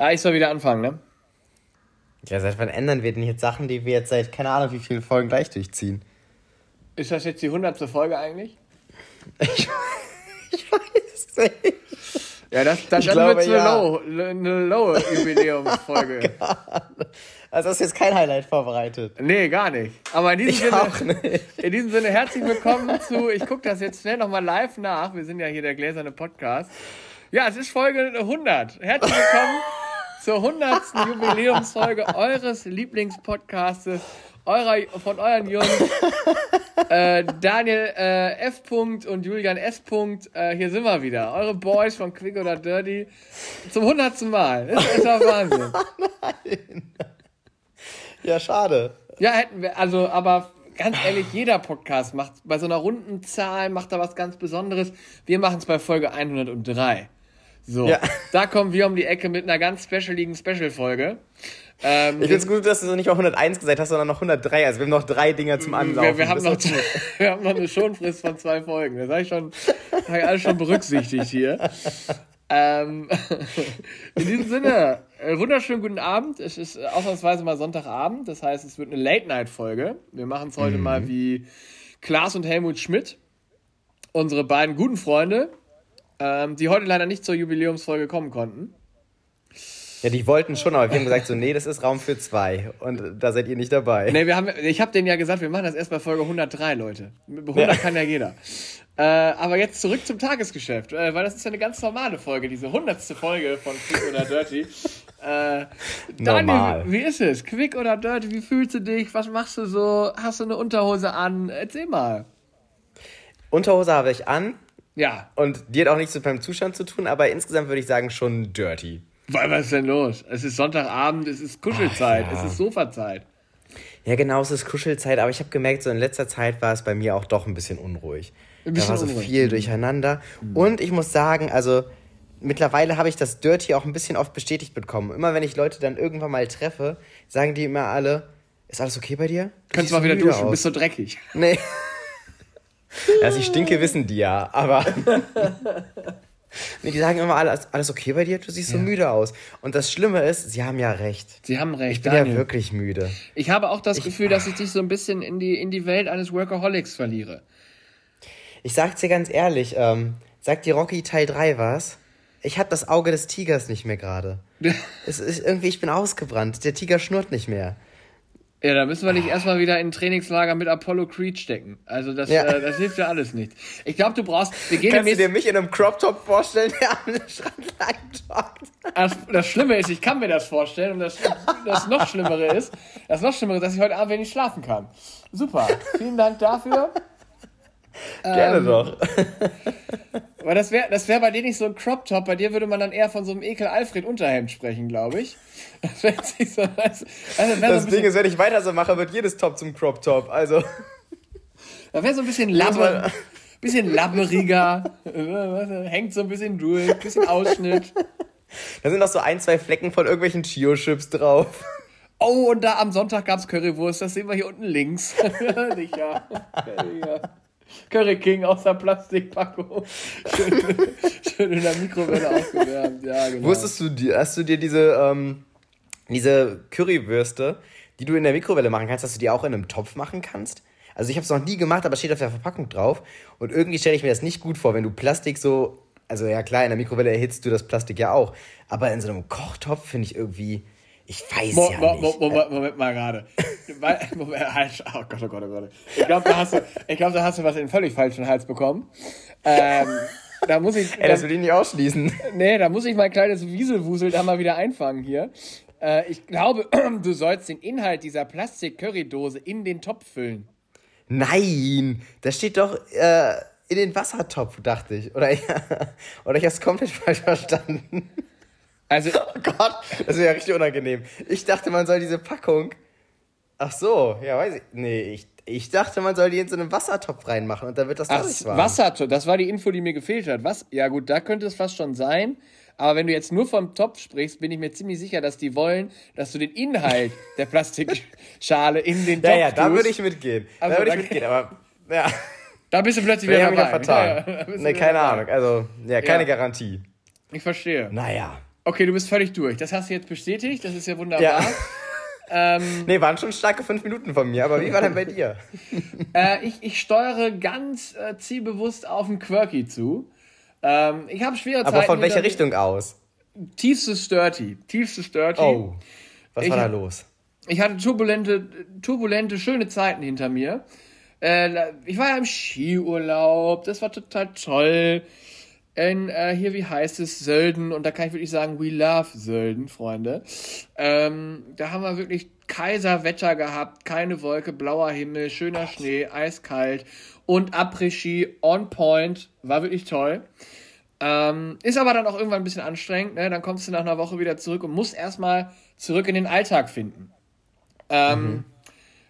Ah, ich soll wieder anfangen, ne? Ja, seit wann ändern wir denn jetzt Sachen, die wir jetzt seit keine Ahnung wie vielen Folgen gleich durchziehen? Ist das jetzt die hundertste Folge eigentlich? Ich, ich weiß nicht. Ja, das, das, Ich glaube, eine ja. Low, eine Low Jubiläumsfolge. Also hast du jetzt kein Highlight vorbereitet? nee, gar nicht. Aber in diesem, Ich Sinne, auch nicht. in diesem Sinne herzlich willkommen zu, ich gucke das jetzt schnell nochmal live nach. Wir sind ja hier der gläserne Podcast. Ja, es ist Folge 100. Herzlich willkommen zur 100. Jubiläumsfolge eures Lieblingspodcastes, eurer, von euren Jungs. Äh, Daniel äh, F. -Punkt und Julian S. -Punkt, Äh, hier sind wir wieder. Eure Boys von Quick oder Dirty. Zum 100. Mal. Das ist doch Wahnsinn. Ja, schade. Ja, hätten wir, also, aber ganz ehrlich, jeder Podcast macht bei so einer runden Zahl macht da was ganz Besonderes. Wir machen es bei Folge 103. So, Ja. da kommen wir um die Ecke mit einer ganz specialigen Special-Folge. Ähm, Ich finde es gut, dass du nicht auch 101 gesagt hast, sondern noch 103. Also wir haben noch drei Dinger zum Anlaufen. wir, wir, haben noch, wir haben noch eine Schonfrist von zwei Folgen. Das habe ich schon, habe ich alles schon berücksichtigt hier. Ähm, in diesem Sinne, äh, wunderschönen guten Abend. Es ist ausnahmsweise mal Sonntagabend. Das heißt, es wird eine Late-Night-Folge. Wir machen es heute mal wie Klaas und Helmut Schmidt, unsere beiden guten Freunde, ähm, die heute leider nicht zur Jubiläumsfolge kommen konnten. Ja, die wollten schon, aber wir haben gesagt so, nee, das ist Raum für zwei. Und da seid ihr nicht dabei. Nee, wir haben, ich habe denen ja gesagt, wir machen das erst bei Folge 103, Leute. Mit 100 Ja. kann ja jeder. Äh, aber jetzt zurück zum Tagesgeschäft, äh, weil das ist ja eine ganz normale Folge, diese 100. Folge von Quick oder Dirty. Äh, Daniel, Normal. wie ist es? Quick oder Dirty? Wie fühlst du dich? Was machst du so? Hast du eine Unterhose an? Erzähl mal. Unterhose habe ich an Ja, und die hat auch nichts mit meinem Zustand zu tun, aber insgesamt würde ich sagen schon dirty. weil was ist denn los? Es ist Sonntagabend, es ist Kuschelzeit, Ach, ja. es ist Sofazeit. Ja, genau, es ist Kuschelzeit, aber ich habe gemerkt, so in letzter Zeit war es bei mir auch doch ein bisschen unruhig. Ein da bisschen war so unruhig. viel durcheinander. Und ich muss sagen, also mittlerweile habe ich das Dirty auch ein bisschen oft bestätigt bekommen. Immer wenn ich Leute dann irgendwann mal treffe, sagen die immer alle, ist alles okay bei dir? Du Könntest siehst mal wieder duschen, aus. bist so dreckig. Nee. Dass ich stinke, wissen die ja, aber. nee, die sagen immer, alles, alles okay bei dir? Du siehst so müde aus. Und das Schlimme ist, sie haben ja recht. Sie haben recht, Ich bin Daniel. ja wirklich müde. Ich habe auch das Gefühl, dass ich dich so ein bisschen in die, in die Welt eines Workaholics verliere. Ich sag's dir ganz ehrlich, ähm, sagt dir Rocky Teil 3 was? Ich hab das Auge des Tigers nicht mehr gerade. Es ist irgendwie, ich bin ausgebrannt. Der Tiger schnurrt nicht mehr. Ja, da müssen wir dich erstmal wieder in ein Trainingslager mit Apollo Creed stecken. Also das, Ja. äh, das hilft ja alles nicht. Ich glaube, du brauchst. Wir gehen Kannst du dir mich in einem Crop Top vorstellen, der am Strand lang das, das Schlimme ist, ich kann mir das vorstellen und das, das noch Schlimmere ist, das noch Schlimmere ist, dass ich heute Abend wenig schlafen kann. Super. Vielen Dank dafür. Gerne Ähm, doch. Weil das wäre das wär bei dir nicht so ein Crop Top, bei dir würde man dann eher von so einem Ekel Alfred Unterhemd sprechen, glaube ich. Das so. Also, also so Das ein Ding ist, wenn ich weiter so mache, wird jedes Top zum Crop Top. Also. da wäre so ein bisschen labber, bisschen labberiger, hängt so ein bisschen durch, bisschen Ausschnitt. Da sind noch so ein, zwei Flecken von irgendwelchen Chio-Chips drauf. Oh, und da am Sonntag gab's Currywurst, das sehen wir hier unten links. Sicher. Ja. Curry King aus der Plastikpackung. Schön, in der Mikrowelle aufgewärmt. Ja, genau. Wusstest du, hast du dir diese, ähm, diese Currywürste, die du in der Mikrowelle machen kannst, dass du die auch in einem Topf machen kannst? Also ich habe es noch nie gemacht, aber steht auf der Verpackung drauf. Und irgendwie stelle ich mir das nicht gut vor, wenn du Plastik so, also ja klar, in der Mikrowelle erhitzt du das Plastik ja auch. Aber in so einem Kochtopf finde ich irgendwie, ich weiß Mo ja Mo nicht. Mo Moment, Moment mal gerade. Moment, halt, Oh Gott, oh Gott, oh Gott. Ich glaube, da, hast du- ich glaub, da hast du was in den völlig falschen Hals bekommen. Ähm, da muss ich. Ey, das da, will ich nicht ausschließen. nee, da muss ich mein kleines Wieselwusel da mal wieder einfangen hier. Äh, ich glaube, du sollst den Inhalt dieser Plastik-Currydose in den Topf füllen. Nein, das steht doch äh, in den Wassertopf, dachte ich. Oder ich, oder ich habe es komplett falsch verstanden. Also, Oh Gott, das wäre ja richtig unangenehm. Ich dachte, man soll diese Packung. Ach so, ja, weiß ich. Nee, ich, ich dachte, man soll die in so einen Wassertopf reinmachen und dann wird das ach, dadurch warm. Wasser, das war die Info, die mir gefehlt hat. Was? Ja, gut, da könnte es fast schon sein. Aber wenn du jetzt nur vom Topf sprichst, bin ich mir ziemlich sicher, dass die wollen, dass du den Inhalt der Plastikschale in den Topf Ja, ja, da würde ich mitgehen. Also, da würde ich mitgehen, aber ja, Da bist du plötzlich wir wieder haben mich ja dabei. vertan. Ja, ja, nee, wieder keine. Ahnung. Also, ja, keine. Garantie. Ich verstehe. Naja, Okay, du bist völlig durch. Das hast du jetzt bestätigt. Das ist ja wunderbar. Ja. Ähm, nee, waren schon starke fünf Minuten von mir, aber wie war denn bei dir? äh, ich, ich steuere ganz äh, zielbewusst auf den Quirky zu. Ähm, ich habe schwere Zeiten. Aber von welcher Richtung aus? Tiefstes Dirty. Tiefstes Dirty. Oh. Was ich, war da los? Ich hatte turbulente, turbulente, schöne Zeiten hinter mir. Äh, ich war ja im Skiurlaub, das war total toll. In, äh, hier, wie heißt es, Sölden, und da kann ich wirklich sagen, we love Sölden, Freunde. Ähm, da haben wir wirklich Kaiserwetter gehabt, keine Wolke, blauer Himmel, schöner Schnee, eiskalt und Après-Ski on point, war wirklich toll. Ähm, ist aber dann auch irgendwann ein bisschen anstrengend, ne? dann kommst du nach einer Woche wieder zurück und musst erstmal zurück in den Alltag finden. Ähm, mhm.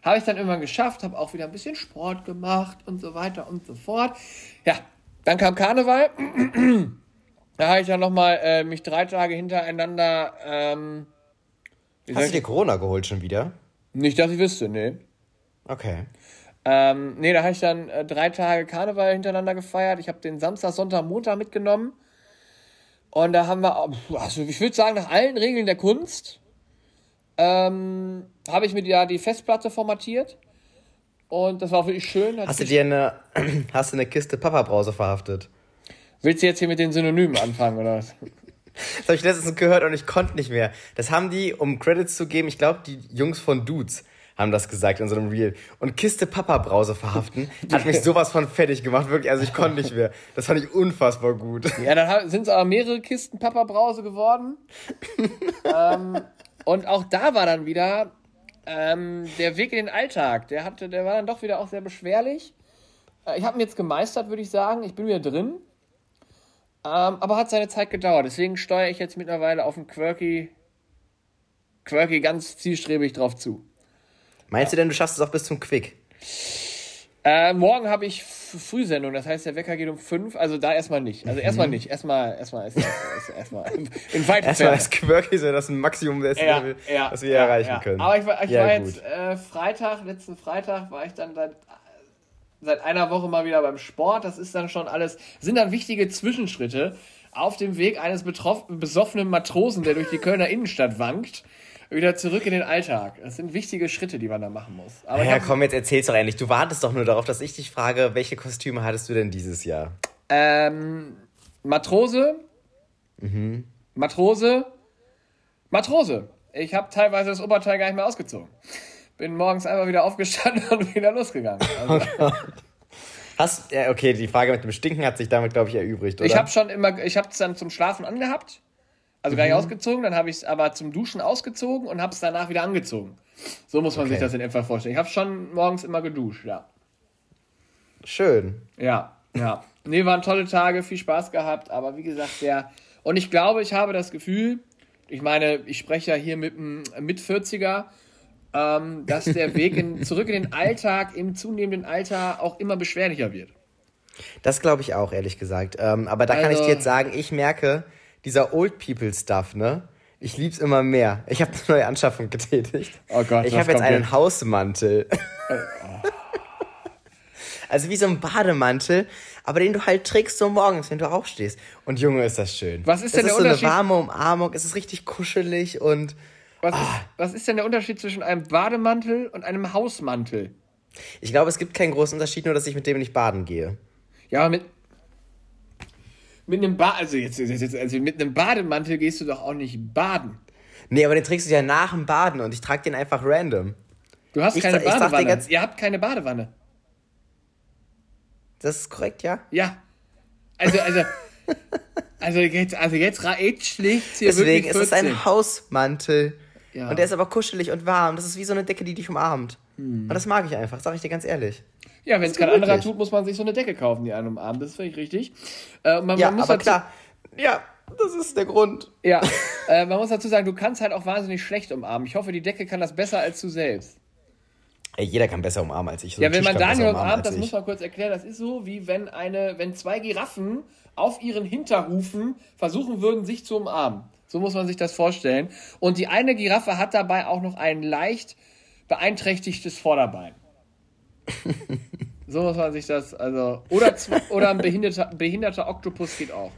Habe ich dann irgendwann geschafft, habe auch wieder ein bisschen Sport gemacht und so weiter und so fort. Ja, dann kam Karneval. da habe ich dann nochmal äh, mich drei Tage hintereinander. Ähm, Hast du dir Corona geholt schon wieder? Nicht, dass ich wüsste, nee. Okay. Ähm, nee, da habe ich dann äh, drei Tage Karneval hintereinander gefeiert. Ich habe den Samstag, Sonntag, Montag mitgenommen. Und da haben wir, also ich würde sagen, nach allen Regeln der Kunst ähm, habe ich mir ja die Festplatte formatiert. Und das war wirklich schön. Hast du dir eine, hast du eine Kiste Papa-Brause verhaftet? Willst du jetzt hier mit den Synonymen anfangen, oder was? Das habe ich letztens gehört und ich konnte nicht mehr. Das haben die, um Credits zu geben, ich glaube, die Jungs von Dudes haben das gesagt in so einem Reel. Und Kiste Papa-Brause verhaften hat mich sowas von fertig gemacht, wirklich. Also ich konnte nicht mehr. Das fand ich unfassbar gut. Ja, dann sind es aber mehrere Kisten Papa-Brause geworden. ähm, und auch da war dann wieder ähm, der Weg in den Alltag. Der, hatte, der war dann doch wieder auch sehr beschwerlich. Äh, ich habe ihn jetzt gemeistert, würde ich sagen. Ich bin wieder drin. Ähm, aber hat seine Zeit gedauert. Deswegen steuere ich jetzt mittlerweile auf den Quirky, Quirky ganz zielstrebig drauf zu. Meinst du denn, du schaffst es auch bis zum Quick? Äh, morgen habe ich Frühsendung, das heißt, der Wecker geht um fünf, also da erstmal nicht. Also erstmal mhm. nicht. Erstmal, erstmal, erstmal, erstmal in weit Erstmal das Quirky ist ja das Maximum des ja, Level, ja, was wir ja, erreichen können. Aber ich war, ich war jetzt äh, Freitag, letzten Freitag war ich dann seit, seit einer Woche mal wieder beim Sport. Das ist dann schon alles, sind dann wichtige Zwischenschritte auf dem Weg eines besoffenen Matrosen, der durch die Kölner Innenstadt wankt wieder zurück in den Alltag. Das sind wichtige Schritte, die man da machen muss. Aber ja, komm, jetzt erzähl's doch endlich. Du wartest doch nur darauf, dass ich dich frage, welche Kostüme hattest du denn dieses Jahr? Ähm, Matrose. Mhm. Matrose. Matrose. Ich habe teilweise das Oberteil gar nicht mehr ausgezogen. Bin morgens einfach wieder aufgestanden und wieder losgegangen. Also, oh Hast, ja, okay, die Frage mit dem Stinken hat sich damit, glaube ich, erübrigt, oder? Ich habe schon immer, ich habe es dann zum Schlafen angehabt also gar nicht mhm. ausgezogen, dann habe ich es aber zum Duschen ausgezogen und habe es danach wieder angezogen. So muss man okay. sich das in etwa vorstellen. Ich habe schon morgens immer geduscht, ja. Schön. Ja, ja. Nee, waren tolle Tage, viel Spaß gehabt, aber wie gesagt, der. Und ich glaube, ich habe das Gefühl, ich meine, ich spreche ja hier mit einem mit 40er, ähm, dass der Weg in, zurück in den Alltag im zunehmenden Alter auch immer beschwerlicher wird. Das glaube ich auch, ehrlich gesagt. Ähm, aber da also, kann ich dir also jetzt sagen, ich merke, dieser Old People Stuff, ne? Ich lieb's immer mehr. Ich habe eine neue Anschaffung getätigt. Oh Gott. Ich habe jetzt einen jetzt? Hausmantel. also wie so ein Bademantel, aber den du halt trägst so morgens, wenn du aufstehst. Und Junge, ist das schön. Was ist denn das der Unterschied? Es ist so eine warme Umarmung, es ist richtig kuschelig und. Was, ist, ah. was ist denn der Unterschied zwischen einem Bademantel und einem Hausmantel? Ich glaube, es gibt keinen großen Unterschied, nur dass ich mit dem nicht baden gehe. Ja, mit, mit einem ba also jetzt, jetzt, also mit einem Bademantel gehst du doch auch nicht baden. Nee, aber den trägst du ja nach dem Baden und ich trage den einfach random. Du hast ich, keine Badewanne. Ganz, Ihr habt keine Badewanne. Das ist korrekt, ja? Ja. Also, also, also jetzt, also jetzt, jetzt schlägt hier Deswegen wirklich 14. ist es ein Hausmantel. Ja. Und der ist aber kuschelig und warm. Das ist wie so eine Decke, die dich umarmt. Hm. Und das mag ich einfach, sag ich dir ganz ehrlich. Ja, wenn es kein anderer tut, muss man sich so eine Decke kaufen, die einen umarmt. Das ist völlig richtig. Äh, man, ja, man aber klar. Ja, das ist der Grund. Ja, äh, man muss dazu sagen, du kannst halt auch wahnsinnig schlecht umarmen. Ich hoffe, die Decke kann das besser als du selbst. Ey, jeder kann besser umarmen als ich. So ja, wenn man Daniel umarmt, das muss man kurz erklären, das ist so, wie wenn eine, wenn zwei Giraffen auf ihren Hinterhufen versuchen würden, sich zu umarmen. So muss man sich das vorstellen. Und die eine Giraffe hat dabei auch noch ein leicht beeinträchtigtes Vorderbein. so muss man sich das, also. Oder, oder ein behinderter, behinderter Oktopus geht auch.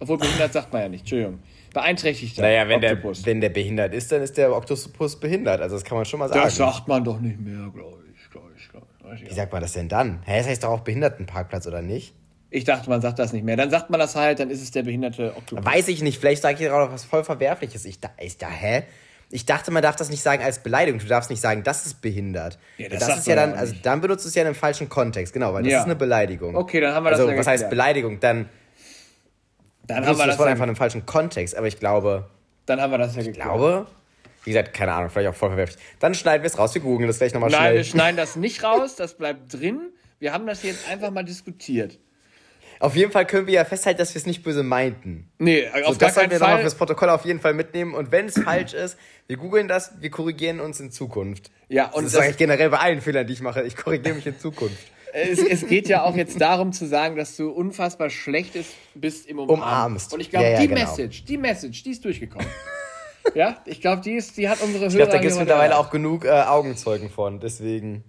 Obwohl behindert sagt man ja nicht, Entschuldigung. Beeinträchtigt. Naja, wenn der, wenn der behindert ist, dann ist der Oktopus behindert. Also das kann man schon mal sagen. Das sagt man doch nicht mehr, glaube ich. Glaub ich, glaub ich. Wie sagt man das denn dann? Hä, das heißt doch auch Behindertenparkplatz, oder nicht? Ich dachte, man sagt das nicht mehr. Dann sagt man das halt, dann ist es der behinderte Oktopus. Weiß ich nicht, vielleicht sage ich auch noch was voll Verwerfliches. Ich, da, ich da, hä? Ich dachte, man darf das nicht sagen als Beleidigung. Du darfst nicht sagen, das ist behindert. Ja, das, das ist ja dann, also dann benutzt du es ja in einem falschen Kontext, genau, weil das ja. ist eine Beleidigung. Okay, dann haben wir das Also, was heißt Beleidigung? Dann, dann haben wir das, das Wort einfach in einem falschen Kontext, aber ich glaube. Dann haben wir das ja geklärt. Ich glaube, wie gesagt, keine Ahnung, vielleicht auch voll verwerflich. Dann schneiden wir es raus, wir googeln das gleich nochmal schnell. Nein, wir schneiden das nicht raus, das bleibt drin. Wir haben das jetzt einfach mal diskutiert. Auf jeden Fall können wir ja festhalten, dass wir es nicht böse meinten. Nee, auf so, gar Das sollten wir nochmal fürs Protokoll auf jeden Fall mitnehmen. Und wenn es falsch ist, wir googeln das, wir korrigieren uns in Zukunft. Ja, und das ist eigentlich generell bei allen Fehlern, die ich mache. Ich korrigiere mich in Zukunft. Es, es, geht ja auch jetzt darum zu sagen, dass du unfassbar schlecht bist im Umarmen. Umarmst. Und ich glaube, ja, ja, die genau. Message, die Message, die ist durchgekommen. ja, ich glaube, die, die hat unsere Hörer. Ich glaube, da gibt es mittlerweile auch genug äh, Augenzeugen von, deswegen.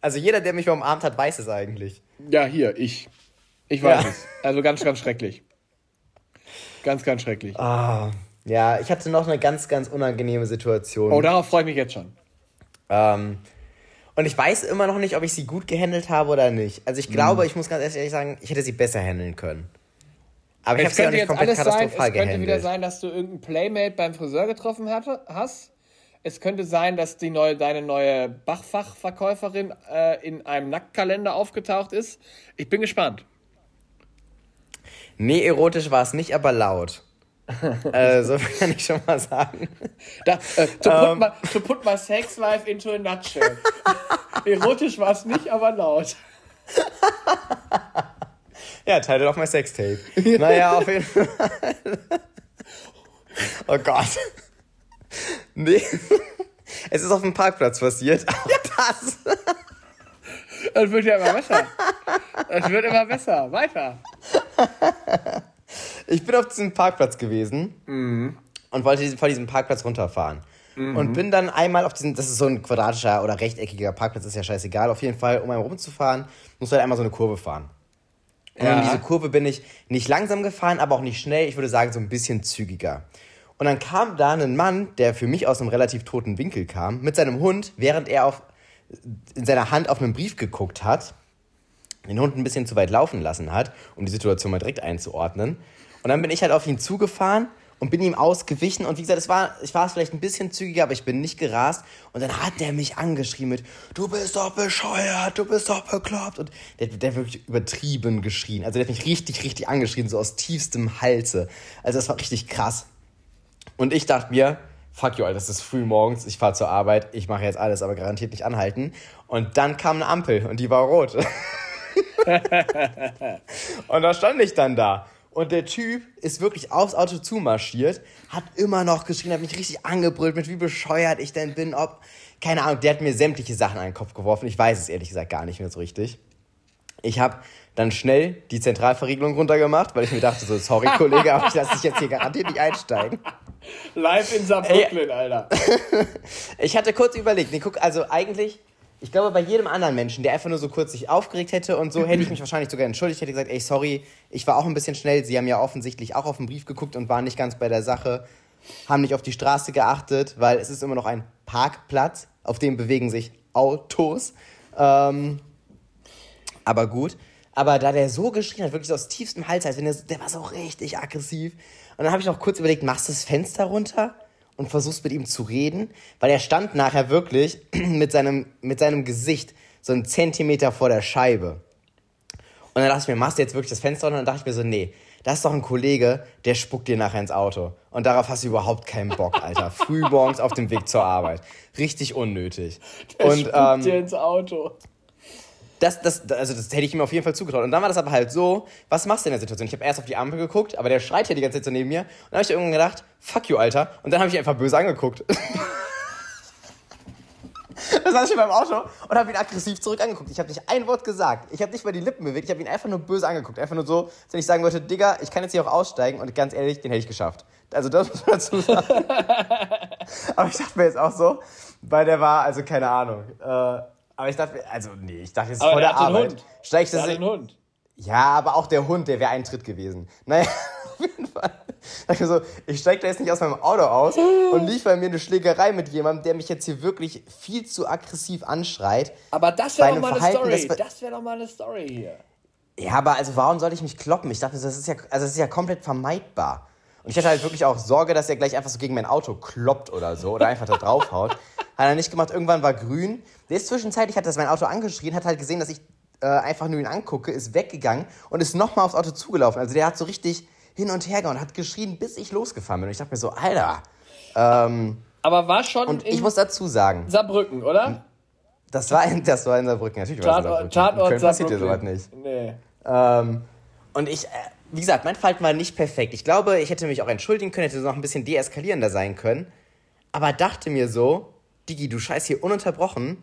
Also jeder, der mich umarmt hat, weiß es eigentlich. Ja, hier, ich. Ich weiß ja. es. Also ganz, ganz schrecklich. Ganz, ganz schrecklich. Ah, ja, ich hatte noch eine ganz, ganz unangenehme Situation. Oh, darauf freue ich mich jetzt schon. Ähm, und ich weiß immer noch nicht, ob ich sie gut gehandelt habe oder nicht. Also ich glaube, mhm. ich muss ganz ehrlich sagen, ich hätte sie besser handeln können. Aber ich habe sie auch nicht komplett katastrophal sein, Es könnte wieder sein, dass du irgendeinen Playmate beim Friseur getroffen hatte, hast. Es könnte sein, dass die neue, deine neue Bachfachverkäuferin äh, in einem Nacktkalender aufgetaucht ist. Ich bin gespannt. Nee, erotisch war es nicht, aber laut. äh, so kann ich schon mal sagen. Da, äh, to, put um, ähm. my, to put my sex life into a nutshell. erotisch war es nicht, aber laut. ja, title of my sex tape. naja, auf jeden Fall. oh Gott. Nee. Es ist auf dem Parkplatz passiert. Auch das. Es wird ja immer besser. Es wird immer besser. Weiter. Ich bin auf diesem Parkplatz gewesen mhm. und wollte vor diesem Parkplatz runterfahren. Mhm. Und bin dann einmal auf diesen, das ist so ein quadratischer oder rechteckiger Parkplatz, ist ja scheißegal. Auf jeden Fall, um einen rumzufahren, musst du halt einmal so eine Kurve fahren. Und ja. in diese Kurve bin ich nicht langsam gefahren, aber auch nicht schnell. Ich würde sagen, so ein bisschen zügiger. Und dann kam da ein Mann, der für mich aus einem relativ toten Winkel kam, mit seinem Hund, während er auf, in seiner Hand auf einen Brief geguckt hat den Hund ein bisschen zu weit laufen lassen hat, um die Situation mal direkt einzuordnen. Und dann bin ich halt auf ihn zugefahren und bin ihm ausgewichen. Und wie gesagt, es war, ich war es vielleicht ein bisschen zügiger, aber ich bin nicht gerast. Und dann hat der mich angeschrien mit, du bist doch bescheuert, du bist doch bekloppt. Und der, der wirklich übertrieben geschrien. Also der hat mich richtig, richtig angeschrien, so aus tiefstem Halse. Also das war richtig krass. Und ich dachte mir, fuck you, Alter, das ist früh morgens, ich fahre zur Arbeit, ich mache jetzt alles, aber garantiert nicht anhalten. Und dann kam eine Ampel und die war rot. und da stand ich dann da. Und der Typ ist wirklich aufs Auto zumarschiert, hat immer noch geschrien, hat mich richtig angebrüllt, mit wie bescheuert ich denn bin, ob. Keine Ahnung, der hat mir sämtliche Sachen an den Kopf geworfen. Ich weiß es ehrlich gesagt gar nicht mehr so richtig. Ich habe dann schnell die Zentralverriegelung runtergemacht, weil ich mir dachte, so, sorry, Kollege, aber ich lasse dich jetzt hier garantiert nicht einsteigen. Live in Saarbrücken, Alter. ich hatte kurz überlegt, nee, guck, also eigentlich ich glaube, bei jedem anderen Menschen, der einfach nur so kurz sich aufgeregt hätte und so, hätte ich mich wahrscheinlich sogar entschuldigt, hätte gesagt, ey, sorry, ich war auch ein bisschen schnell. Sie haben ja offensichtlich auch auf den Brief geguckt und waren nicht ganz bei der Sache, haben nicht auf die Straße geachtet, weil es ist immer noch ein Parkplatz, auf dem bewegen sich Autos. Ähm, aber gut. Aber da der so geschrien hat, wirklich so aus tiefstem Hals, als wenn der, der war so richtig aggressiv. Und dann habe ich noch kurz überlegt, machst du das Fenster runter? Und versuchst mit ihm zu reden, weil er stand nachher wirklich mit seinem, mit seinem Gesicht so einen Zentimeter vor der Scheibe. Und dann dachte ich mir, machst du jetzt wirklich das Fenster runter? Und dann dachte ich mir so, nee, das ist doch ein Kollege, der spuckt dir nachher ins Auto. Und darauf hast du überhaupt keinen Bock, Alter. Früh morgens auf dem Weg zur Arbeit. Richtig unnötig. Der und, spuckt ähm, dir ins Auto das, das, also das hätte ich ihm auf jeden Fall zugetraut. Und dann war das aber halt so, was machst du in der Situation? Ich habe erst auf die Ampel geguckt, aber der schreit ja die ganze Zeit so neben mir. Und dann habe ich irgendwann gedacht, fuck you, Alter. Und dann habe ich ihn einfach böse angeguckt. da saß ich beim Auto und habe ihn aggressiv zurück angeguckt. Ich habe nicht ein Wort gesagt. Ich habe nicht mal die Lippen bewegt. Ich habe ihn einfach nur böse angeguckt. Einfach nur so, dass ich sagen wollte, Digga, ich kann jetzt hier auch aussteigen. Und ganz ehrlich, den hätte ich geschafft. Also das muss man dazu sagen. aber ich dachte mir jetzt auch so, weil der war, also keine Ahnung. Äh, aber ich dachte, also nee, ich dachte jetzt vor der, der Arbeit. Hund. Steigst du einen Hund. Ja, aber auch der Hund, der wäre ein Tritt gewesen. Naja, jeden Fall. Ich, so, ich steige da jetzt nicht aus meinem Auto aus und lief bei mir eine Schlägerei mit jemandem, der mich jetzt hier wirklich viel zu aggressiv anschreit. Aber das wäre doch mal eine Story. Das, das wäre doch mal eine Story hier. Ja, aber also warum soll ich mich kloppen? Ich dachte, das ist ja, also das ist ja komplett vermeidbar. Und ich hatte halt wirklich auch Sorge, dass er gleich einfach so gegen mein Auto kloppt oder so oder einfach da draufhaut. Hat er nicht gemacht. Irgendwann war grün. Der ist zwischenzeitlich, hat das mein Auto angeschrien, hat halt gesehen, dass ich äh, einfach nur ihn angucke, ist weggegangen und ist nochmal aufs Auto zugelaufen. Also der hat so richtig hin und her gehauen, hat geschrien, bis ich losgefahren bin. Und ich dachte mir so, Alter. Ähm, Aber war schon. Und ich muss dazu sagen. Saarbrücken, oder? Das war in, das war in Saarbrücken, natürlich war es in Saarbrücken. Tatort Köln passiert dir sowas nicht. Nee. Ähm, und ich, äh, wie gesagt, mein Verhalten war nicht perfekt. Ich glaube, ich hätte mich auch entschuldigen können, hätte noch ein bisschen deeskalierender sein können. Aber dachte mir so, Digi, du scheiß hier ununterbrochen.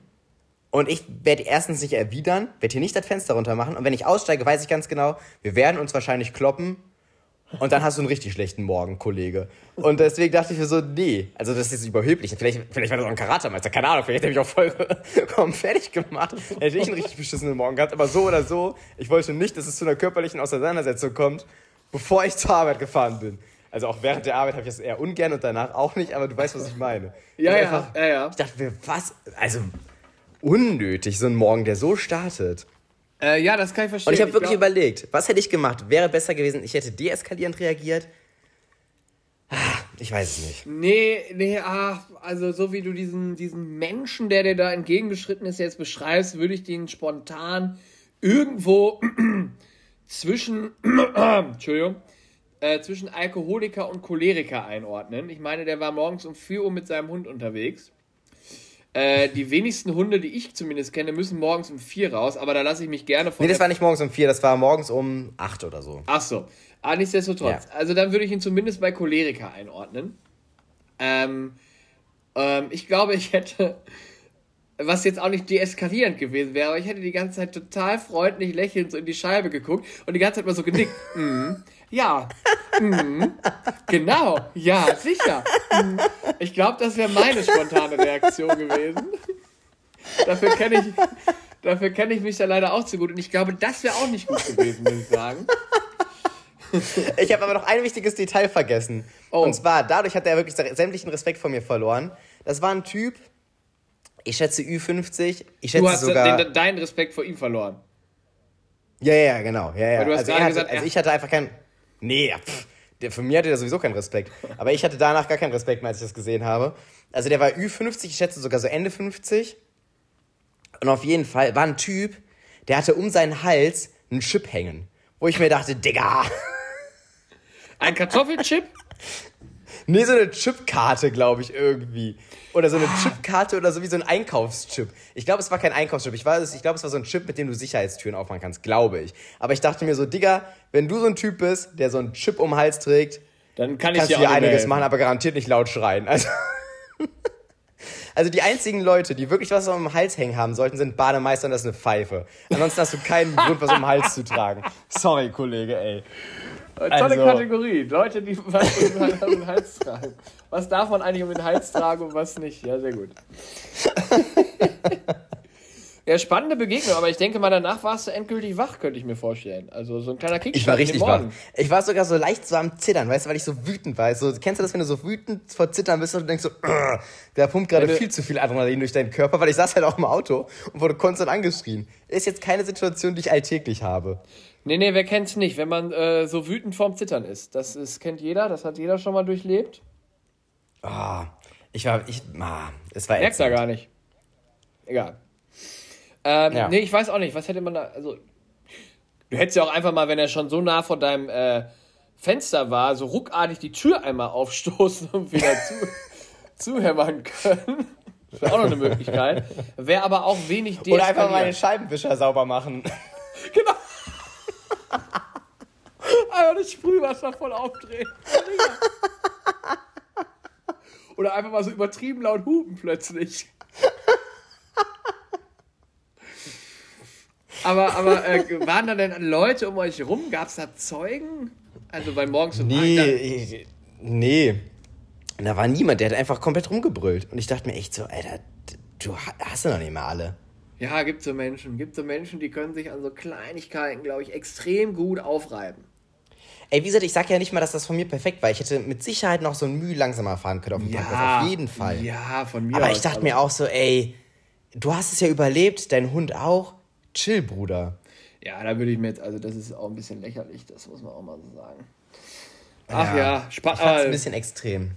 Und ich werde erstens nicht erwidern, werde hier nicht das Fenster runter machen. Und wenn ich aussteige, weiß ich ganz genau, wir werden uns wahrscheinlich kloppen. Und dann hast du einen richtig schlechten Morgen, Kollege. Und deswegen dachte ich mir so, nee, also das ist jetzt überheblich. Vielleicht, vielleicht war das auch ein Karatemeister, keine Ahnung, vielleicht hätte ich auch vollkommen fertig gemacht. Hätte ich einen richtig beschissenen Morgen gehabt. Aber so oder so, ich wollte nicht, dass es zu einer körperlichen Auseinandersetzung kommt, bevor ich zur Arbeit gefahren bin. Also auch während der Arbeit habe ich das eher ungern und danach auch nicht, aber du weißt, was ich meine. Ja, ja, einfach, ja, ja. Ich dachte mir, was? Also unnötig, so ein Morgen, der so startet. Äh, ja, das kann ich verstehen. Und ich habe wirklich glaub... überlegt, was hätte ich gemacht? Wäre besser gewesen, ich hätte deeskalierend reagiert. Ah, ich weiß es nicht. Nee, nee, ach, also so wie du diesen, diesen Menschen, der dir da entgegengeschritten ist, jetzt beschreibst, würde ich den spontan irgendwo zwischen, Entschuldigung, äh, zwischen Alkoholiker und Choleriker einordnen. Ich meine, der war morgens um 4 Uhr mit seinem Hund unterwegs. Äh, die wenigsten Hunde, die ich zumindest kenne, müssen morgens um vier raus, aber da lasse ich mich gerne von. Nee, das war nicht morgens um vier, das war morgens um acht oder so. Ach so. Aber nichtsdestotrotz. Ja. Also dann würde ich ihn zumindest bei Choleriker einordnen. Ähm, ähm, ich glaube, ich hätte, was jetzt auch nicht deeskalierend gewesen wäre, aber ich hätte die ganze Zeit total freundlich lächelnd so in die Scheibe geguckt und die ganze Zeit mal so genickt. mm. Ja. Mhm. Genau. Ja, sicher. Mhm. Ich glaube, das wäre meine spontane Reaktion gewesen. Dafür kenne ich, dafür kenne ich mich ja leider auch zu gut. Und ich glaube, das wäre auch nicht gut gewesen, muss ich sagen. Ich habe aber noch ein wichtiges Detail vergessen. Oh. Und zwar, dadurch hat er wirklich sämtlichen Respekt vor mir verloren. Das war ein Typ, ich schätze Ü50. Ich schätze du hast sogar, den, deinen Respekt vor ihm verloren. Ja, ja, genau. Ja, ja. Also, hatte, gesagt, also ich hatte einfach keinen. Nee, pff, der, für mich hatte der sowieso keinen Respekt. Aber ich hatte danach gar keinen Respekt mehr, als ich das gesehen habe. Also der war Ü50, ich schätze sogar so Ende 50. Und auf jeden Fall war ein Typ, der hatte um seinen Hals einen Chip hängen. Wo ich mir dachte, Digga. Ein Kartoffelchip? Nee, so eine Chipkarte, glaube ich, irgendwie. Oder so eine ah. Chipkarte oder so wie so ein Einkaufschip. Ich glaube, es war kein Einkaufschip. Ich, ich glaube, es war so ein Chip, mit dem du Sicherheitstüren aufmachen kannst, glaube ich. Aber ich dachte mir so, Digga, wenn du so ein Typ bist, der so einen Chip um den Hals trägt, dann kann ich kannst du dir einiges machen, aber garantiert nicht laut schreien. Also, also die einzigen Leute, die wirklich was um den Hals hängen haben sollten, sind Bademeister und das ist eine Pfeife. Ansonsten hast du keinen Grund, was um den Hals zu tragen. Sorry, Kollege, ey. Tolle also, Kategorie. Leute, die was um den Hals tragen. Was darf man eigentlich um den Hals tragen und was nicht? Ja, sehr gut. ja, spannende Begegnung, aber ich denke mal, danach warst du endgültig wach, könnte ich mir vorstellen. Also so ein kleiner Kick. Ich war richtig wach. Ich war sogar so leicht so am Zittern, weißt du, weil ich so wütend war. So, kennst du das, wenn du so wütend vor Zittern bist und denkst so, der pumpt gerade viel zu viel Adrenalin durch deinen Körper, weil ich saß halt auch im Auto und wurde konstant angeschrien. Ist jetzt keine Situation, die ich alltäglich habe. Nee, nee, wer kennt's nicht, wenn man äh, so wütend vorm Zittern ist. Das ist, kennt jeder, das hat jeder schon mal durchlebt. Ah, oh, ich war, ich, ah, es war Merkt er gar nicht. Egal. Ähm, ja. Nee, ich weiß auch nicht, was hätte man da, also, du hättest ja auch einfach mal, wenn er schon so nah vor deinem äh, Fenster war, so ruckartig die Tür einmal aufstoßen und wieder zu, zuhämmern können. Das wäre auch noch eine Möglichkeit. Wäre aber auch wenig Oder einfach mal den Scheibenwischer sauber machen. Genau. Einfach das Sprühwasser voll aufdrehen. Oder einfach mal so übertrieben laut hupen plötzlich. Aber, aber äh, waren da denn Leute um euch rum? Gab es da Zeugen? Also bei morgens um Nee, nee. Da war niemand, der hat einfach komplett rumgebrüllt. Und ich dachte mir echt so, Alter, du hast ja noch nicht mehr alle. Ja, gibt so Menschen. Gibt so Menschen, die können sich an so Kleinigkeiten, glaube ich, extrem gut aufreiben. Ey, wie gesagt, ich sag ja nicht mal, dass das von mir perfekt war. Ich hätte mit Sicherheit noch so ein Mühe langsamer fahren können auf dem Parkplatz. Auf jeden Fall. Ja, von mir Aber aus, ich dachte also- mir auch so, ey, du hast es ja überlebt, dein Hund auch. Chill, Bruder. Ja, da würde ich mir jetzt, also das ist auch ein bisschen lächerlich, das muss man auch mal so sagen. Ach ja, spannend. fand's ein bisschen extrem.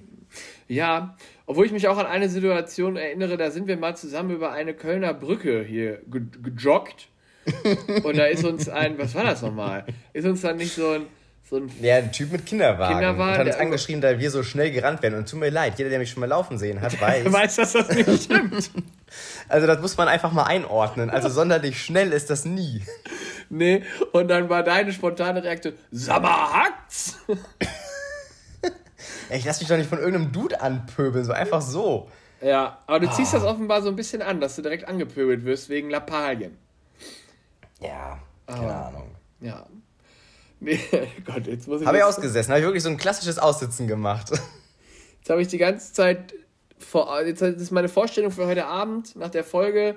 Ja, obwohl ich mich auch an eine Situation erinnere, da sind wir mal zusammen über eine Kölner Brücke hier ge gejoggt. Und da ist uns ein, was war das nochmal? Ist uns dann nicht so ein, so ein Ja, ein Typ mit Kinderwagen. Kinderwagen, und hat uns angeschrien, da wir so schnell gerannt werden. Und tut mir leid, jeder, der mich schon mal laufen sehen hat, weiß. weiß, dass das nicht stimmt. Also das muss man einfach mal einordnen. Also sonderlich schnell ist das nie. Nee, und dann war deine spontane Reaktion, mal, hackt's? Ich lass mich doch nicht von irgendeinem Dude anpöbeln, so einfach so. Ja, aber du Ah. ziehst das offenbar so ein bisschen an, dass du direkt angepöbelt wirst wegen Lappalien. Ja, keine Ah. Ahnung. Ja. Nee, Gott, jetzt muss ich. Habe ich ausgesessen, habe ich wirklich so ein klassisches Aussitzen gemacht. Jetzt habe ich die ganze Zeit. Vor, jetzt ist meine Vorstellung für heute Abend nach der Folge.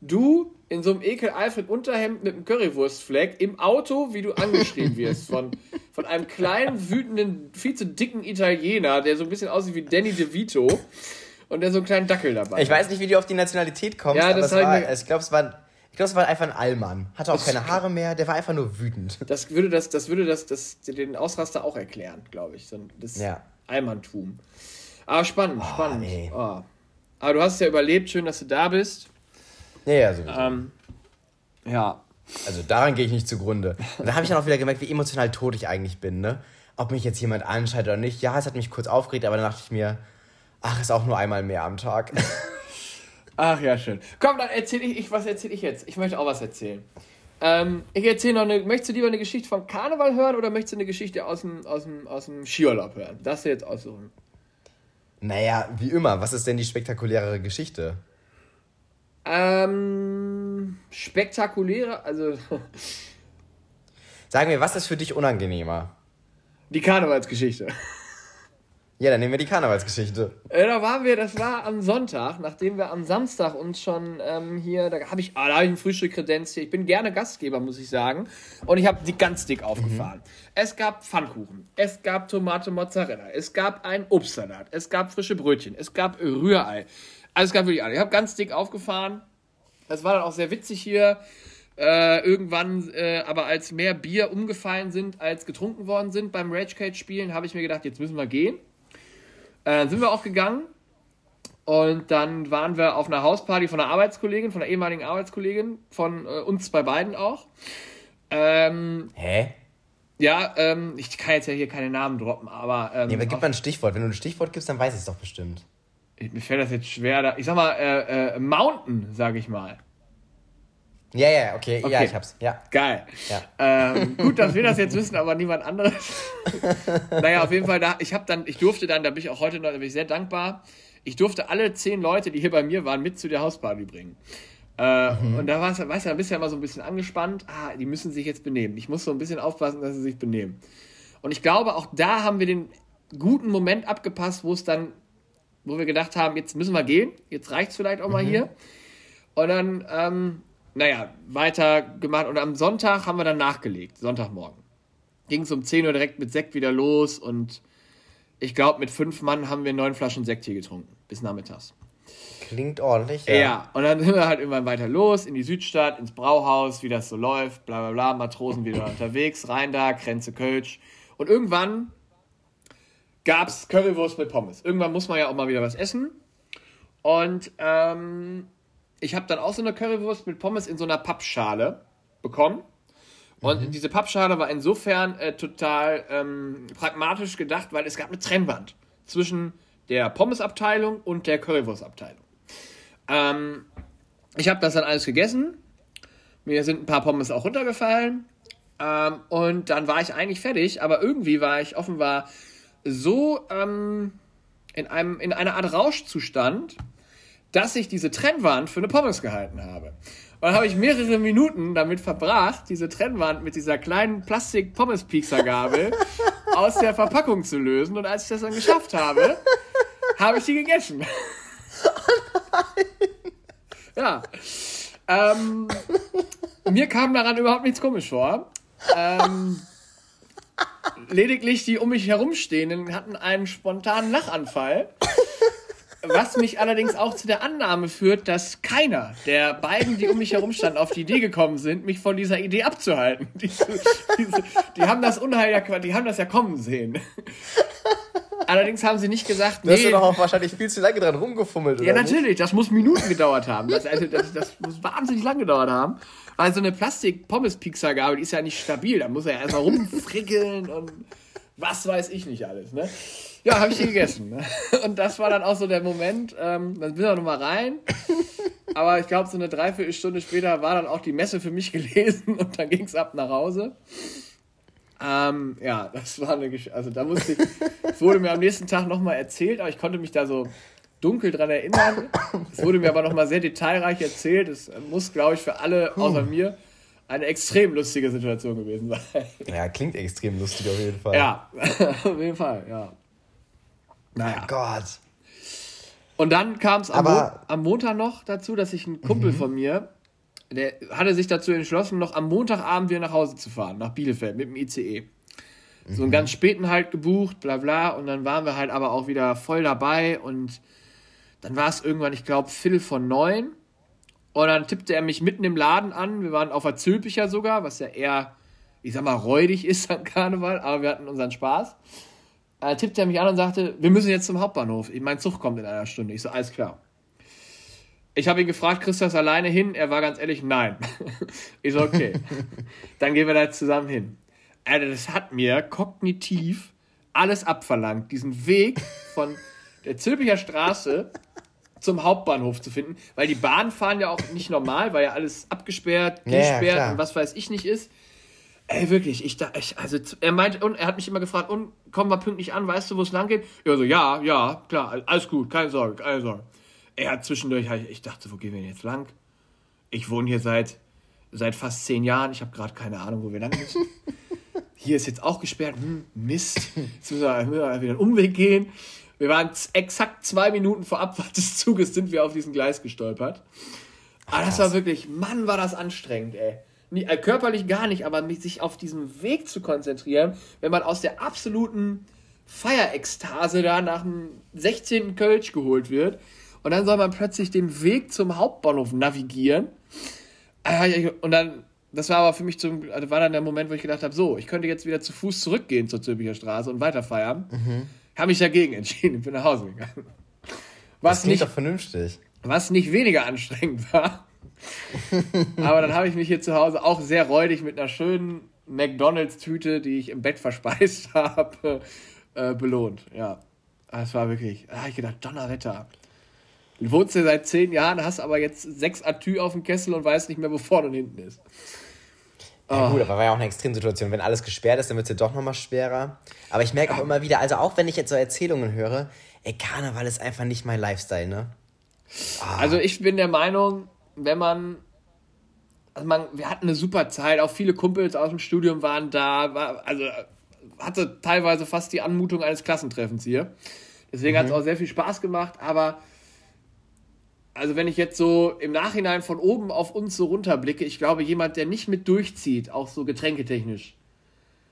Du in so einem Ekel-Alfred-Unterhemd mit einem Currywurstfleck im Auto, wie du angeschrien wirst von, von einem kleinen, wütenden, viel zu dicken Italiener, der so ein bisschen aussieht wie Danny DeVito und der so einen kleinen Dackel dabei Ich weiß nicht, wie du auf die Nationalität kommst, Ja, aber das es war, ich ich glaube, es war, ich glaube, es war einfach ein Allmann. Hatte auch keine Haare mehr, der war einfach nur wütend. Das würde das, das würde das, das den Ausraster auch erklären, glaube ich. So Das Ja. Allmanntum. Aber spannend, spannend. ey. Oh. Aber du hast es ja überlebt, schön, dass du da bist. Ja, ja, sowieso. Ähm, ja. Also daran gehe ich nicht zugrunde. Und da habe ich dann auch wieder gemerkt, wie emotional tot ich eigentlich bin, ne? Ob mich jetzt jemand anschreit oder nicht. Ja, es hat mich kurz aufgeregt, aber dann dachte ich mir, ach, ist auch nur einmal mehr am Tag. Ach ja, schön. Komm, dann erzähl ich, ich was erzähle ich jetzt? Ich möchte auch was erzählen. Ähm, ich erzähle noch eine. Möchtest du lieber eine Geschichte vom Karneval hören oder möchtest du eine Geschichte aus dem, aus dem, aus dem Skiurlaub hören? Das du jetzt aussuchen. naja, wie immer, was ist denn die spektakulärere Geschichte? Ähm, spektakuläre, also Sag mir, was ist für dich unangenehmer? die Karnevalsgeschichte. Ja, dann nehmen wir die Karnevalsgeschichte. Äh, da waren wir, das war am Sonntag, nachdem wir am Samstag uns schon ähm, hier, da habe ich, ah, da ich ein Frühstück kredenzt hier. Ich bin gerne Gastgeber, muss ich sagen. Und ich habe die ganz dick aufgefahren. Es gab Pfannkuchen, es gab Tomate Mozzarella, es gab einen Obstsalat, es gab frische Brötchen, es gab Rührei. Also es gab wirklich alles. Ich habe ganz dick aufgefahren. Das war dann auch sehr witzig hier. Äh, irgendwann, äh, aber als mehr Bier umgefallen sind, als getrunken worden sind beim Rage Cage Spielen, habe ich mir gedacht, jetzt müssen wir gehen. Äh, sind wir auch gegangen und dann waren wir auf einer Hausparty von einer Arbeitskollegin, von einer ehemaligen Arbeitskollegin, von äh, uns bei beiden auch. Ähm, Hä? ja, ähm, ich kann jetzt ja hier keine Namen droppen, aber, ähm, Ja, aber gib mal ein Stichwort. Wenn du ein Stichwort gibst, dann weiß ich es doch bestimmt. mir fällt das jetzt schwer. Da, ich sag mal, äh, äh, Mountain, sage ich mal. Ja, ja, okay, ja, Okay. ich hab's. Ja. Geil. Ja. Ähm, gut, dass wir das jetzt wissen, aber niemand anderes. naja, auf jeden Fall, da, ich habe dann, ich durfte dann, da bin ich auch heute noch, da bin ich sehr dankbar. Ich durfte alle zehn Leute, die hier bei mir waren, mit zu der Hausparty bringen. Äh, Und da war's, weißt du, da bist du ja immer so ein bisschen angespannt. Ah, die müssen sich jetzt benehmen. Ich muss so ein bisschen aufpassen, dass sie sich benehmen. Und ich glaube, auch da haben wir den guten Moment abgepasst, wo es dann, wo wir gedacht haben, jetzt müssen wir gehen, jetzt reicht's vielleicht auch mal hier. Und dann, ähm, naja, weiter gemacht. Und am Sonntag haben wir dann nachgelegt, Sonntagmorgen. Ging es um 10 Uhr direkt mit Sekt wieder los und ich glaube, mit fünf Mann haben wir neun Flaschen Sekt hier getrunken, bis nachmittags. Klingt ordentlich. Ja. und dann sind wir halt irgendwann weiter los, in die Südstadt, ins Brauhaus, wie das so läuft, bla bla bla, Matrosen wieder unterwegs, rein da, Grenze Kölsch. Und irgendwann gab's Currywurst mit Pommes. Irgendwann muss man ja auch mal wieder was essen. Und ähm, ich habe dann auch so eine Currywurst mit Pommes in so einer Pappschale bekommen. Und diese Pappschale war insofern äh, total ähm, pragmatisch gedacht, weil es gab eine Trennwand zwischen der Pommesabteilung und der Currywurstabteilung. Ähm, ich habe das dann alles gegessen. Mir sind ein paar Pommes auch runtergefallen. Ähm, und dann war ich eigentlich fertig, aber irgendwie war ich offenbar so ähm, in, einem, in einer Art Rauschzustand, dass ich diese Trennwand für eine Pommes gehalten habe. Und dann habe ich mehrere Minuten damit verbracht, diese Trennwand mit dieser kleinen Plastik-Pommes-Pieksergabel aus der Verpackung zu lösen. Und als ich das dann geschafft habe, habe ich die gegessen. Ja. Ähm, mir kam daran überhaupt nichts komisch vor. Ähm, Lediglich die um mich herumstehenden hatten einen spontanen Lachanfall. Was mich allerdings auch zu der Annahme führt, dass keiner der beiden, die um mich herum standen, auf die Idee gekommen sind, mich von dieser Idee abzuhalten. Diese, diese, die haben das Unheil ja, die haben das ja kommen sehen. Allerdings haben sie nicht gesagt, nee. Du hast ja doch auch wahrscheinlich viel zu lange dran rumgefummelt, oder? Ja, natürlich. Nicht? Das muss Minuten gedauert haben. Das, also, das, das muss wahnsinnig lang gedauert haben. Weil so eine Plastik-Pommes-Pizza-Gabel, die ist ja nicht stabil. Da muss er ja erstmal rumfrickeln und was weiß ich nicht alles, ne? Ja, habe ich gegessen. Ne? Und das war dann auch so der Moment. Ähm, dann sind wir nochmal rein. Aber ich glaube, so eine Dreiviertelstunde später war dann auch die Messe für mich gelesen und dann ging es ab nach Hause. Ähm, ja, das war eine Geschichte. Also da musste ich. Es wurde mir am nächsten Tag nochmal erzählt, aber ich konnte mich da so dunkel dran erinnern. Es wurde mir aber nochmal sehr detailreich erzählt. Es muss, glaube ich, für alle außer mir eine extrem lustige Situation gewesen sein. Ja, klingt extrem lustig auf jeden Fall. Ja, auf jeden Fall, ja. Naja. Oh Gott. Und dann kam es am, Mo am, Montag noch dazu, dass ich ein Kumpel mhm. von mir, der hatte sich dazu entschlossen, noch am Montagabend wieder nach Hause zu fahren, nach Bielefeld mit dem ICE. So einen mhm. ganz späten halt gebucht, bla bla. Und dann waren wir halt aber auch wieder voll dabei. Und dann war es irgendwann, ich glaube, Viertel von neun. Und dann tippte er mich mitten im Laden an. Wir waren auf der Zülpicher sogar, was ja eher, ich sag mal, räudig ist am Karneval, aber wir hatten unseren Spaß äh, tippte er mich an und sagte, wir müssen jetzt zum Hauptbahnhof. Mein Zug kommt in einer Stunde. Ich so, alles klar. Ich habe ihn gefragt, kriegst du das alleine hin? Er war ganz ehrlich, nein. ich so, okay. Dann gehen wir da jetzt zusammen hin. Alter, das hat mir kognitiv alles abverlangt, diesen Weg von der Zülpicher Straße zum Hauptbahnhof zu finden, weil die Bahnen fahren ja auch nicht normal, weil ja alles abgesperrt, gesperrt ja, und was weiß ich nicht ist. Ey, wirklich, ich da, ich, also, er meinte, und er hat mich immer gefragt, und kommen wir pünktlich an, weißt du, wo es lang geht? Ja, so, ja, ja, klar, alles gut, keine Sorge, keine Sorge. Er hat zwischendurch, ich dachte, wo gehen wir denn jetzt lang? Ich wohne hier seit, seit fast zehn Jahren, ich habe gerade keine Ahnung, wo wir lang müssen. hier ist jetzt auch gesperrt, hm, Mist, jetzt müssen wir, wieder einen Umweg gehen. Wir waren exakt zwei Minuten vor Abfahrt des Zuges, sind wir auf diesen Gleis gestolpert. Aber das war wirklich, Mann, war das anstrengend, ey. Äh, körperlich gar nicht, aber sich auf diesen Weg zu konzentrieren, wenn man aus der absoluten Feierekstase da nach dem 16. Kölsch geholt wird und dann soll man plötzlich den Weg zum Hauptbahnhof navigieren. Äh, und dann, das war aber für mich zum, also war dann der Moment, wo ich gedacht habe, so, ich könnte jetzt wieder zu Fuß zurückgehen zur Zülpicher Straße und weiter feiern. Mhm. Habe mich dagegen entschieden, bin nach Hause gegangen. Was das nicht, doch vernünftig. Was nicht weniger anstrengend war, aber dann habe ich mich hier zu Hause auch sehr räudig mit einer schönen McDonalds-Tüte, die ich im Bett verspeist habe, äh, belohnt. Ja, das war wirklich, da habe ich gedacht, Donnerwetter. Du wohnst hier seit zehn Jahren, hast aber jetzt sechs Atü auf dem Kessel und weißt nicht mehr, wo vorne und hinten ist. Ja, gut, aber war ja auch eine Extremsituation. Wenn alles gesperrt ist, dann wird es ja doch nochmal schwerer. Aber ich merke auch immer wieder, also auch wenn ich jetzt so Erzählungen höre, ey, Karneval ist einfach nicht mein Lifestyle, ne? Ah. Also ich bin der Meinung, wenn man, also man, wir hatten eine super Zeit, auch viele Kumpels aus dem Studium waren da, war, also hatte teilweise fast die Anmutung eines Klassentreffens hier. Deswegen mhm. hat es auch sehr viel Spaß gemacht, aber also wenn ich jetzt so im Nachhinein von oben auf uns so runterblicke, ich glaube, jemand, der nicht mit durchzieht, auch so getränketechnisch,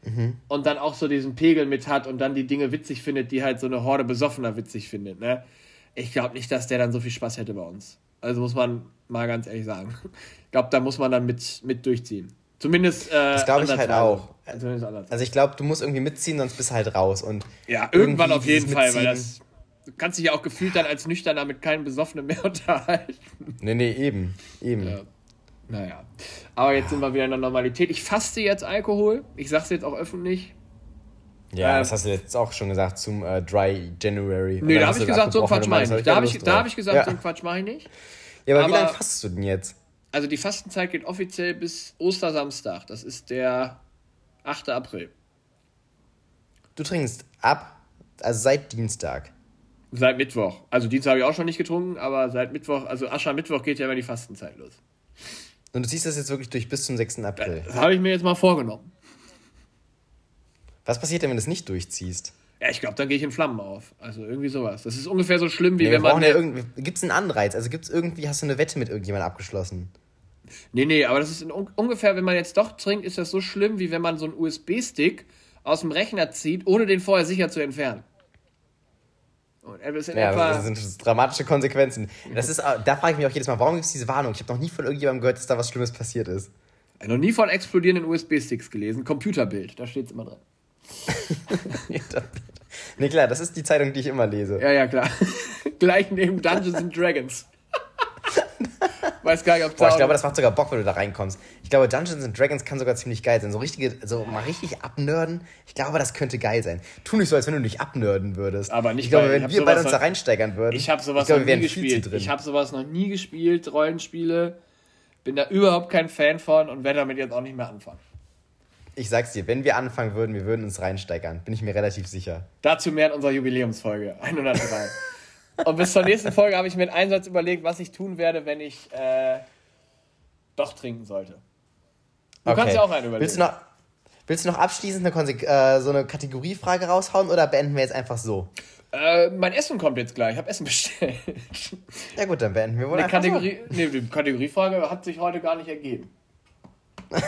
mhm. und dann auch so diesen Pegel mit hat und dann die Dinge witzig findet, die halt so eine Horde Besoffener witzig findet, ne? Ich glaube nicht, dass der dann so viel Spaß hätte bei uns. Also muss man mal ganz ehrlich sagen. Ich glaube, da muss man dann mit, mit durchziehen. Zumindest. Äh, das glaube ich halt auch. Also ich glaube, du musst irgendwie mitziehen, sonst bist du halt raus. Und ja, irgendwann auf jeden Fall, weil das. Du kannst dich ja auch gefühlt dann als Nüchterner mit keinem Besoffenen mehr unterhalten. Nee, nee, eben. Eben. Ja. Naja. Aber jetzt sind wir wieder in der Normalität. Ich faste jetzt Alkohol. Ich sag's jetzt auch öffentlich. Ja, ähm, das hast du jetzt auch schon gesagt zum äh, Dry January. Nee, da habe ich gesagt, so einen Quatsch mache ich nicht. Da habe ich, hab ich gesagt, ja. so einen Quatsch mache ich nicht. Ja, aber, aber wie lange fastest du denn jetzt? Also die Fastenzeit geht offiziell bis Ostersamstag. Das ist der 8. April. Du trinkst ab, also seit Dienstag. Seit Mittwoch. Also Dienstag habe ich auch schon nicht getrunken, aber seit Mittwoch, also Aschermittwoch geht ja immer die Fastenzeit los. Und du ziehst das jetzt wirklich durch bis zum 6. April? Das habe ich mir jetzt mal vorgenommen. Was passiert denn, wenn du es nicht durchziehst? Ja, ich glaube, dann gehe ich in Flammen auf. Also irgendwie sowas. Das ist ungefähr so schlimm, wie nee, wenn man. Ja gibt es einen Anreiz? Also gibt es irgendwie, hast du eine Wette mit irgendjemandem abgeschlossen? Nee, nee, aber das ist ungefähr, wenn man jetzt doch trinkt, ist das so schlimm, wie wenn man so einen USB-Stick aus dem Rechner zieht, ohne den vorher sicher zu entfernen. Und er in Ja, etwa. das sind dramatische Konsequenzen. Das ist, äh, da frage ich mich auch jedes Mal, warum gibt es diese Warnung? Ich habe noch nie von irgendjemandem gehört, dass da was Schlimmes passiert ist. noch nie von explodierenden USB-Sticks gelesen. Computerbild, da steht es immer drin. nee, klar, das ist die Zeitung, die ich immer lese. Ja, ja, klar. Gleich neben Dungeons and Dragons. Weiß gar nicht, ob Boah, ich glaube, das macht sogar Bock, wenn du da reinkommst. Ich glaube, Dungeons and Dragons kann sogar ziemlich geil sein. So richtige, so mal richtig abnörden. Ich glaube, das könnte geil sein. Tu nicht so, als wenn du nicht abnörden würdest. Aber nicht, Ich glaube, wenn wir beide uns da reinsteigern würden. Ich habe sowas ich glaube, noch nie gespielt. Ich habe sowas noch nie gespielt, Rollenspiele. Bin da überhaupt kein Fan von und werde damit jetzt auch nicht mehr anfangen. Ich sag's dir, wenn wir anfangen würden, wir würden uns reinsteigern. Bin ich mir relativ sicher. Dazu mehr in unserer Jubiläumsfolge 103. und bis zur nächsten Folge habe ich mir einen Einsatz überlegt, was ich tun werde, wenn ich äh, doch trinken sollte. Du kannst ja auch einen überlegen. Willst du noch, willst du noch abschließend eine äh, so eine Kategoriefrage raushauen oder beenden wir jetzt einfach so? Äh, mein Essen kommt jetzt gleich. Ich habe Essen bestellt. Ja gut, dann beenden wir wohl Eine einfach Kategorie, nee, die Kategoriefrage hat sich heute gar nicht ergeben.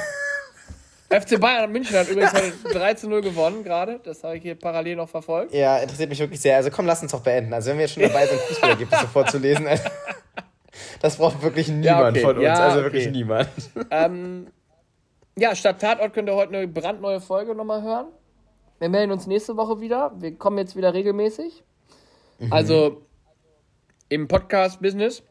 FC Bayern München hat übrigens heute 3 zu 0 gewonnen gerade. Das habe ich hier parallel noch verfolgt. Ja, interessiert mich wirklich sehr. Also komm, lass uns doch beenden. Also wenn wir jetzt schon dabei sind, Fußballergebnisse vorzulesen, also, das braucht wirklich niemand Ja, okay. von uns. Ja, also okay. wirklich niemand. Ähm, ja, statt Tatort könnt ihr heute eine brandneue Folge nochmal hören. Wir melden uns nächste Woche wieder. Wir kommen jetzt wieder regelmäßig. Also im Podcast-Business.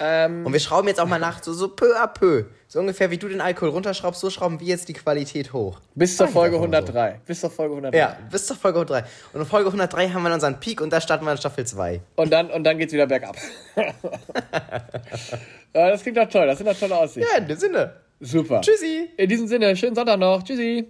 Ähm, Und wir schrauben jetzt auch mal nach, so, so peu à peu. So ungefähr wie du den Alkohol runterschraubst, so schrauben wir jetzt die Qualität hoch. bis zur Folge einfach mal so. 103. Bis zur Folge 103. Ja, bis zur Folge 103. Und in Folge 103 haben wir unseren Peak und da starten wir in Staffel 2. Und dann, und dann geht's wieder bergab. ja, das klingt doch toll. Das sind doch tolle Aussichten. Ja, in dem Sinne. Super. Tschüssi. In diesem Sinne, schönen Sonntag noch. Tschüssi.